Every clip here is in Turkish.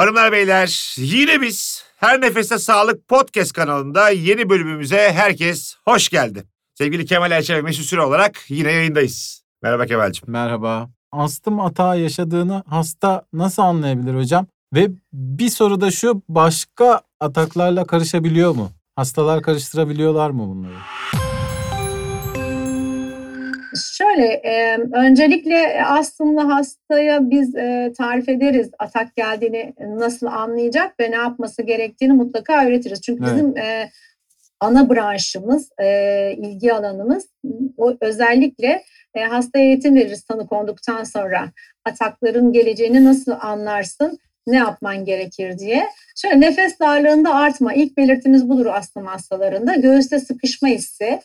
Hanımlar beyler yine biz Her Nefeste Sağlık Podcast kanalında yeni bölümümüze herkes hoş geldi. Sevgili Kemal Elçe ve Mesut Süre olarak yine yayındayız. Merhaba Kemal'cim. Merhaba. Astım atağı yaşadığını hasta nasıl anlayabilir hocam? Ve bir soru da şu başka ataklarla karışabiliyor mu? Hastalar karıştırabiliyorlar mı bunları? Şöyle, e, öncelikle astımlı hastaya biz e, tarif ederiz atak geldiğini nasıl anlayacak ve ne yapması gerektiğini mutlaka öğretiriz. Çünkü Evet. bizim e, ana branşımız, e, ilgi alanımız o özellikle e, hastaya eğitim veririz tanı konduktan sonra atakların geleceğini nasıl anlarsın, ne yapman gerekir diye. Şöyle nefes darlığında artma, ilk belirtimiz budur astım hastalarında. Göğüste sıkışma hissi,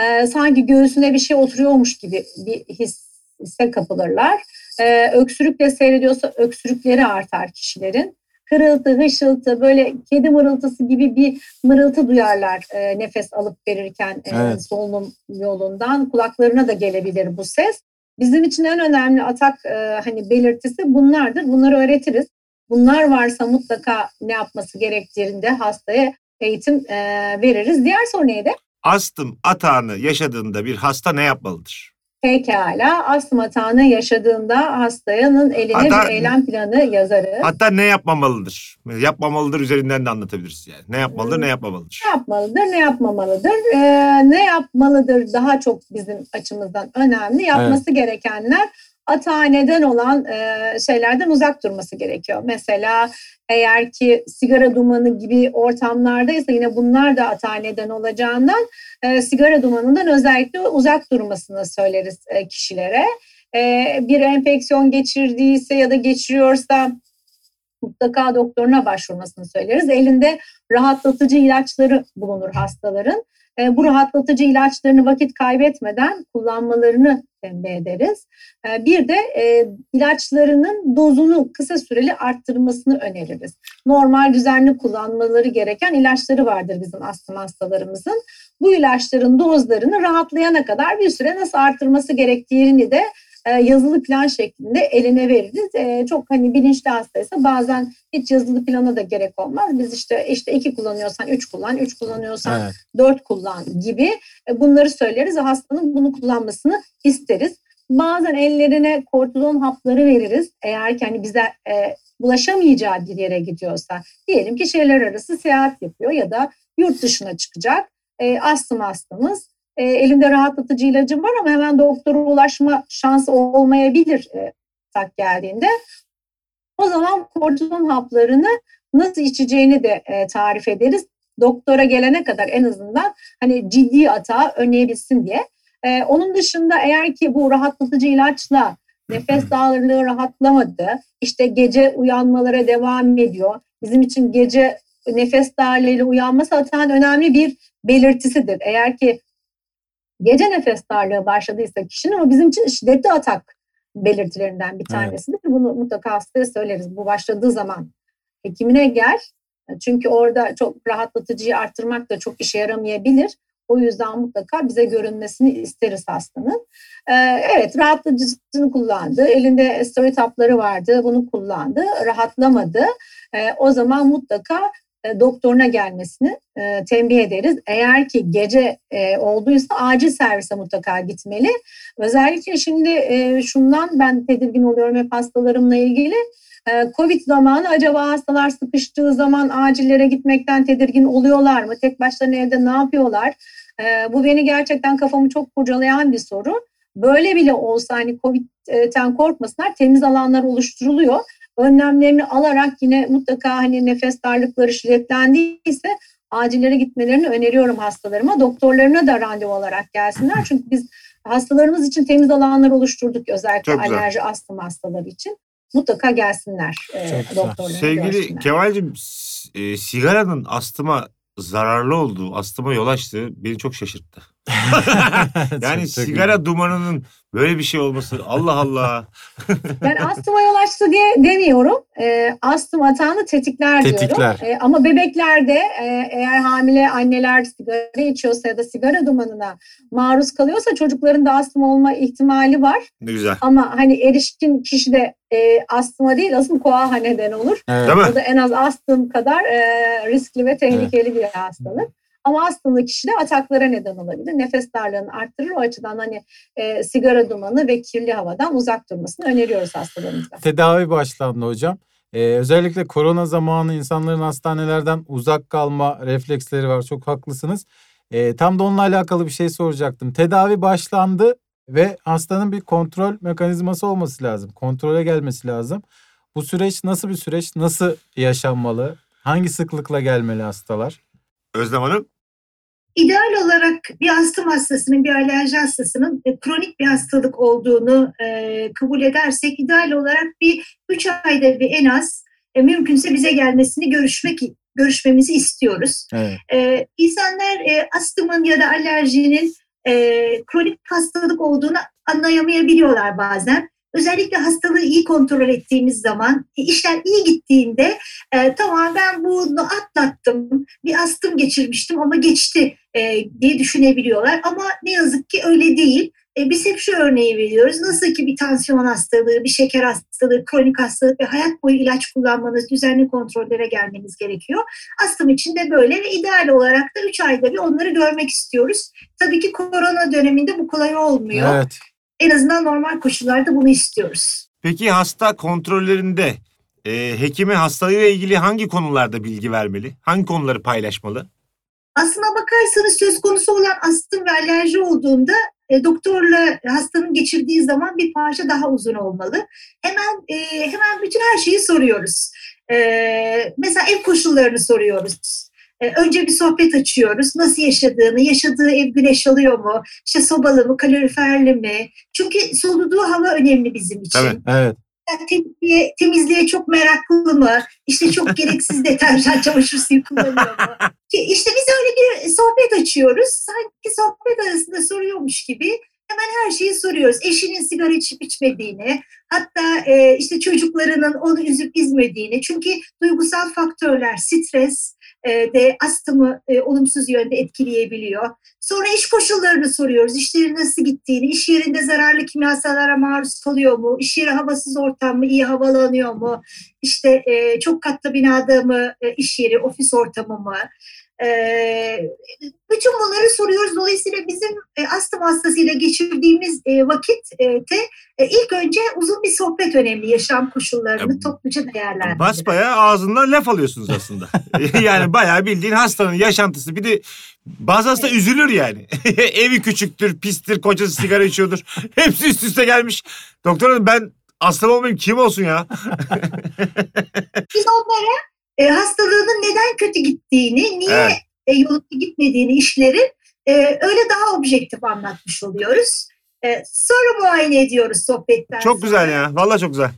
e, sanki göğsüne bir şey oturuyormuş gibi bir his, hisse kapılırlar. E, öksürükle seyrediyorsa öksürükleri artar kişilerin. Kırıltı, hışıltı, böyle kedi mırıltısı gibi bir mırıltı duyarlar e, nefes alıp verirken e, Evet. solunum yolundan. Kulaklarına da gelebilir bu ses. Bizim için en önemli atak e, hani belirtisi bunlardır. Bunları öğretiriz. Bunlar varsa mutlaka ne yapması gerektiğinde hastaya eğitim e, veririz. Diğer soru neydi? Astım atağını yaşadığında bir hasta ne yapmalıdır? Pekala astım atağını yaşadığında hastanın eline Hatta- bir eylem planı yazarız. Hatta ne yapmamalıdır? Yapmamalıdır üzerinden de anlatabiliriz yani. Ne yapmalıdır ne yapmamalıdır? ne yapmalıdır, ne yapmamalıdır? Ee, ne yapmalıdır daha çok bizim açımızdan önemli. Yapması gerekenler atağa neden olan e, şeylerden uzak durması gerekiyor. Mesela eğer ki sigara dumanı gibi ortamlardaysa yine bunlar da atağa neden olacağından e, sigara dumanından özellikle uzak durmasını söyleriz e, kişilere. E, bir enfeksiyon geçirdiyse ya da geçiriyorsa mutlaka doktoruna başvurmasını söyleriz. Elinde rahatlatıcı ilaçları bulunur hastaların. E, bu rahatlatıcı ilaçlarını vakit kaybetmeden kullanmalarını tembih ederiz. E, bir de e, ilaçlarının dozunu kısa süreli arttırmasını öneririz. Normal düzenli kullanmaları gereken ilaçları vardır bizim astım hastalarımızın. Bu ilaçların dozlarını rahatlayana kadar bir süre nasıl arttırması gerektiğini de yazılı plan şeklinde eline veririz. E, çok hani bilinçli hastaysa bazen hiç yazılı plana da gerek olmaz. Biz işte işte iki kullanıyorsan üç kullan, üç kullanıyorsan Evet. dört kullan gibi e, bunları söyleriz hastanın bunu kullanmasını isteriz. Bazen ellerine kortizon hapları veririz. Eğer ki hani bize e, bulaşamayacağı bir yere gidiyorsa. Diyelim ki şehirler arası seyahat yapıyor ya da yurt dışına çıkacak. E, astım hastamız. E, elinde rahatlatıcı ilacı var ama hemen doktora ulaşma şansı olmayabilir e, tak geldiğinde. O zaman kortizon haplarını nasıl içeceğini de e, tarif ederiz. Doktora gelene kadar en azından hani ciddi atağı önleyebilsin diye. E, onun dışında eğer ki bu rahatlatıcı ilaçla nefes darlığı rahatlamadı, işte gece uyanmalara devam ediyor. Bizim için gece nefes darlığıyla uyanması atağın önemli bir belirtisidir. Eğer ki gece nefes darlığı başladıysa kişinin o bizim için şiddetli atak belirtilerinden bir Evet. tanesidir. Bunu mutlaka hastaya söyleriz. Bu başladığı zaman hekimine gel. Çünkü orada çok rahatlatıcıyı arttırmak da çok işe yaramayabilir. O yüzden mutlaka bize görünmesini isteriz hastanın. Ee, evet rahatlatıcısını kullandı. Elinde steroid hapları vardı. Bunu kullandı. Rahatlamadı. Ee, o zaman mutlaka doktoruna gelmesini e, tembih ederiz. Eğer ki gece e, olduysa acil servise mutlaka gitmeli. Özellikle şimdi e, şundan ben tedirgin oluyorum hep hastalarımla ilgili. E, Covid zamanı acaba hastalar sıkıştığı zaman acillere gitmekten tedirgin oluyorlar mı? Tek başlarına evde ne yapıyorlar? E, bu beni gerçekten kafamı çok kurcalayan bir soru. Böyle bile olsa hani Covid'den korkmasınlar temiz alanlar oluşturuluyor önlemlerini alarak yine mutlaka hani nefes darlıkları şiddetlendiyse acillere gitmelerini öneriyorum hastalarıma. Doktorlarına da randevu olarak gelsinler. Çünkü biz hastalarımız için temiz alanlar oluşturduk özellikle Çok güzel. alerji astım hastaları için. Mutlaka gelsinler e, güzel. doktorlarına Sevgili. Kemal'cim e, sigaranın astıma zararlı olduğu, astıma yol açtığı beni çok şaşırttı. Yani Çok- çok sigara iyi. dumanının böyle bir şey olması Allah Allah. Ben astıma yol açtı diye demiyorum. E, astım atağını tetikler, Tetikler. diyorum. E, ama bebeklerde e, eğer hamile anneler sigara içiyorsa ya da sigara dumanına maruz kalıyorsa çocukların da astım olma ihtimali var. Ne güzel. Ama hani erişkin kişide e, astıma değil asıl koaha neden olur. Evet. Değil mi? O da en az astım kadar e, riskli ve tehlikeli bir hastalık. Ama astımlı kişide ataklara neden olabilir. Nefes darlığını arttırır. O açıdan hani e, sigara dumanı ve kirli havadan uzak durmasını öneriyoruz hastalarımıza. Tedavi başlandı hocam. Ee, özellikle korona zamanı insanların hastanelerden uzak kalma refleksleri var. Çok haklısınız. Ee, tam da onunla alakalı bir şey soracaktım. Tedavi başlandı ve hastanın bir kontrol mekanizması olması lazım. Kontrole gelmesi lazım. Bu süreç nasıl bir süreç? Nasıl yaşanmalı? Hangi sıklıkla gelmeli hastalar? Özlem Hanım. İdeal olarak bir astım hastasının, bir alerji hastasının e, kronik bir hastalık olduğunu e, kabul edersek ideal olarak bir 3 ayda bir en az e, mümkünse bize gelmesini görüşmek görüşmemizi istiyoruz. Evet. E, insanlar e, astımın ya da alerjinin e, kronik hastalık olduğunu anlayamayabiliyorlar bazen. Özellikle hastalığı iyi kontrol ettiğimiz zaman, e, işler iyi gittiğinde e, tamam ben bunu atlattım, bir astım geçirmiştim ama geçti e, diye düşünebiliyorlar. Ama ne yazık ki öyle değil. E, biz hep şu örneği veriyoruz. Nasıl ki bir tansiyon hastalığı, bir şeker hastalığı, kronik hastalık ve hayat boyu ilaç kullanmanız, düzenli kontrollere gelmeniz gerekiyor. Astım için de böyle ve ideal olarak da 3 ayda bir onları görmek istiyoruz. Tabii ki korona döneminde bu kolay olmuyor. Evet. En azından normal koşullarda bunu istiyoruz. Peki hasta kontrollerinde e, hekime hastalığıyla ilgili hangi konularda bilgi vermeli? Hangi konuları paylaşmalı? Aslına bakarsanız söz konusu olan astım ve alerji olduğunda e, doktorla hastanın geçirdiği zaman bir parça daha uzun olmalı. Hemen e, hemen bütün her şeyi soruyoruz. E, mesela ev koşullarını soruyoruz. E, önce bir sohbet açıyoruz. Nasıl yaşadığını, yaşadığı ev güneş alıyor mu? İşte sobalı mı, kaloriferli mi? Çünkü soluduğu hava önemli bizim için. Tabii. Evet. Temizliğe, temizliğe çok meraklı mı? İşte çok gereksiz deterjan çamaşır suyu kullanıyor mu? İşte biz öyle bir sohbet açıyoruz. Sanki sohbet arasında soruyormuş gibi hemen her şeyi soruyoruz. Eşinin sigara içip içmediğini, hatta e, işte çocuklarının onu üzüp üzmediğini. Çünkü duygusal faktörler, stres e, de astımı e, olumsuz yönde etkileyebiliyor. Sonra iş koşullarını soruyoruz. İşleri nasıl gittiğini, iş yerinde zararlı kimyasallara maruz kalıyor mu? İş yeri havasız ortam mı, iyi havalanıyor mu? İşte e, çok katlı binada mı e, iş yeri, ofis ortamı mı? E, bütün bunları soruyoruz. Dolayısıyla bizim astım hastasıyla geçirdiğimiz e, vakitte e, ilk önce uzun bir sohbet önemli. Yaşam koşullarını Ya, topluca değerlendirmek. Basbayağı ağzından laf alıyorsunuz aslında. yani bayağı bildiğin hastanın yaşantısı. Bir de bazı hasta üzülür yani. Evi küçüktür, pistir, kocası sigara içiyordur. Hepsi üst üste gelmiş. Doktor hanım ben astım olmayayım kim olsun ya? Biz onlara e, hastalığının neden kötü gittiğini, niye Evet. e, yolunda gitmediğini işlerin e, öyle daha objektif anlatmış oluyoruz. E, sonra muayene ediyoruz sohbetten Çok sonra. güzel ya. Vallahi çok güzel.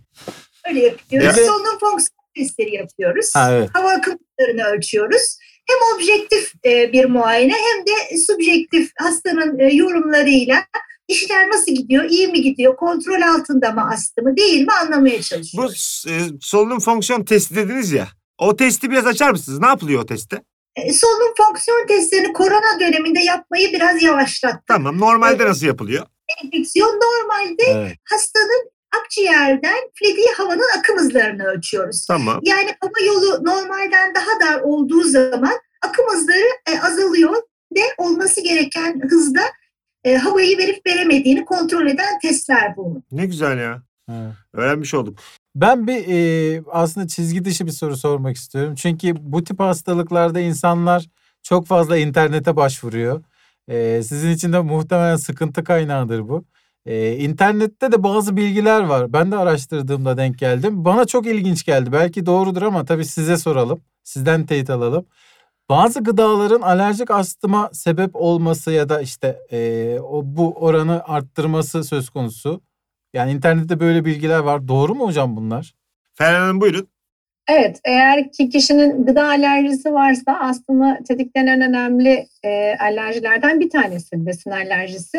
Öyle yapıyoruz. Ya- Solunum fonksiyon testleri yapıyoruz. Ha, evet. Hava akımlarını ölçüyoruz. Hem objektif e, bir muayene hem de subjektif hastanın e, yorumlarıyla işler nasıl gidiyor, iyi mi gidiyor, kontrol altında mı astımı değil mi anlamaya Bu çalışıyoruz. e, solunum fonksiyon testi dediniz ya. O testi biraz açar mısınız? Ne yapılıyor o testte? E, solunum fonksiyon testlerini korona döneminde yapmayı biraz yavaşlattık. Tamam. Normalde nasıl yapılıyor? Enfeksiyon normalde evet. hastanın akciğerden üflediği havanın akım hızlarını ölçüyoruz. Tamam. Yani hava yolu normalden daha dar olduğu zaman akım hızları e, azalıyor ve olması gereken hızda e, havayı verip veremediğini kontrol eden testler bu. Ne güzel ya. evet. Öğrenmiş olduk. Ben bir e, aslında çizgi dışı bir soru sormak istiyorum. Çünkü bu tip hastalıklarda insanlar çok fazla internete başvuruyor. E, sizin için de muhtemelen sıkıntı kaynağıdır bu. E, internette de bazı bilgiler var. Ben de araştırdığımda denk geldim. Bana çok ilginç geldi. Belki doğrudur ama tabii size soralım. Sizden teyit alalım. Bazı gıdaların alerjik astıma sebep olması ya da işte e, o bu oranı arttırması söz konusu. Yani internette böyle bilgiler var. Doğru mu hocam bunlar? Ferhan Hanım buyurun. Evet, eğer ki kişinin gıda alerjisi varsa aslında tetikleyen en önemli e, alerjilerden bir tanesi besin alerjisi.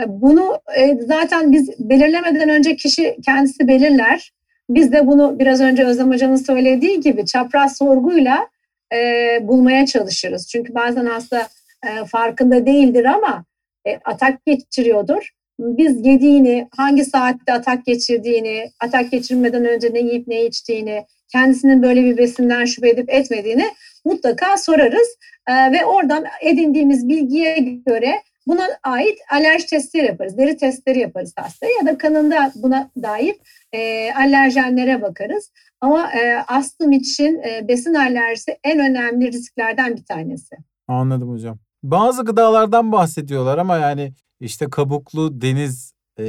E, bunu e, zaten biz belirlemeden önce kişi kendisi belirler. Biz de bunu biraz önce Özlem Hoca'nın söylediği gibi çapraz sorguyla e, bulmaya çalışırız. Çünkü bazen hasta e, farkında değildir ama e, atak geçiriyordur. Biz yediğini, hangi saatte atak geçirdiğini, atak geçirmeden önce ne yiyip ne içtiğini, kendisinin böyle bir besinden şüphe edip etmediğini mutlaka sorarız. E, ve oradan edindiğimiz bilgiye göre buna ait alerji testleri yaparız, deri testleri yaparız hastaya ya da kanında buna dair e, alerjenlere bakarız. Ama e, astım için e, besin alerjisi en önemli risklerden bir tanesi. Anladım hocam. Bazı gıdalardan bahsediyorlar ama yani işte kabuklu deniz e,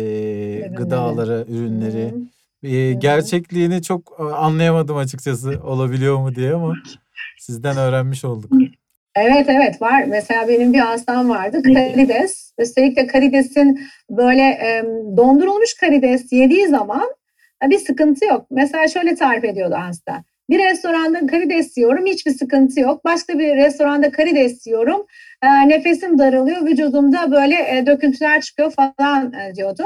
gıdaları, ürünleri. E, gerçekliğini çok anlayamadım açıkçası olabiliyor mu diye ama sizden öğrenmiş olduk. Evet evet var. Mesela benim bir hastam vardı karides. De karidesin böyle e, dondurulmuş karides yediği zaman bir sıkıntı yok. Mesela şöyle tarif ediyordu hasta. Bir restoranda karides yiyorum hiçbir sıkıntı yok. Başka bir restoranda karides yiyorum e, nefesim daralıyor vücudumda böyle e, döküntüler çıkıyor falan e, diyordu.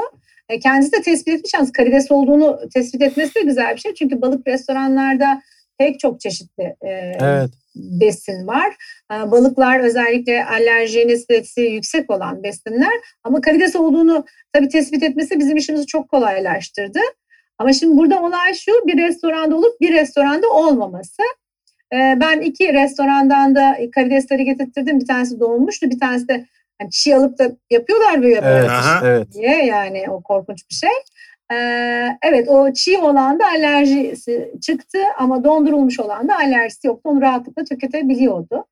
E, kendisi de tespit etmiş yalnız karides olduğunu tespit etmesi de güzel bir şey. Çünkü balık restoranlarda pek çok çeşitli e, evet. besin var. E, balıklar özellikle alerjeniz yüksek olan besinler ama karides olduğunu tabii tespit etmesi bizim işimizi çok kolaylaştırdı. Ama şimdi burada olay şu bir restoranda olup bir restoranda olmaması. Ee, ben iki restorandan da karidesleri getirttirdim. Bir tanesi dolmuştu, bir tanesi de yani çiğ alıp da yapıyorlar böyle evet, evet. diye yani o korkunç bir şey. Ee, evet o çiğ olan da alerjisi çıktı ama dondurulmuş olan da alerjisi yoktu. Onu rahatlıkla tüketebiliyordu.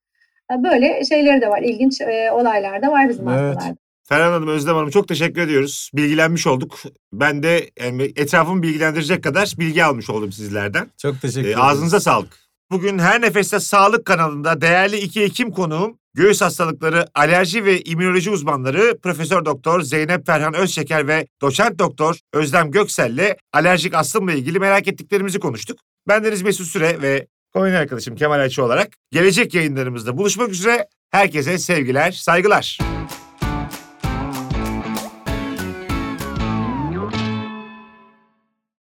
Ee, böyle şeyleri de var, ilginç e, olaylar da var bizim evet. hastalarda. Ferhan Hanım, Özlem Hanım çok teşekkür ediyoruz. Bilgilenmiş olduk. Ben de yani etrafımı bilgilendirecek kadar bilgi almış oldum sizlerden. Çok teşekkür ederim. Ağzınıza sağlık. Bugün Her Nefeste Sağlık kanalında değerli iki hekim konuğum göğüs hastalıkları, alerji ve immünoloji uzmanları Profesör Doktor Zeynep Ferhan Özşeker ve Doçent Doktor Özlem Göksel'le alerjik astımla ilgili merak ettiklerimizi konuştuk. Ben Deniz Mesut Süre ve komün arkadaşım Kemal Ayçı olarak gelecek yayınlarımızda buluşmak üzere herkese sevgiler, saygılar.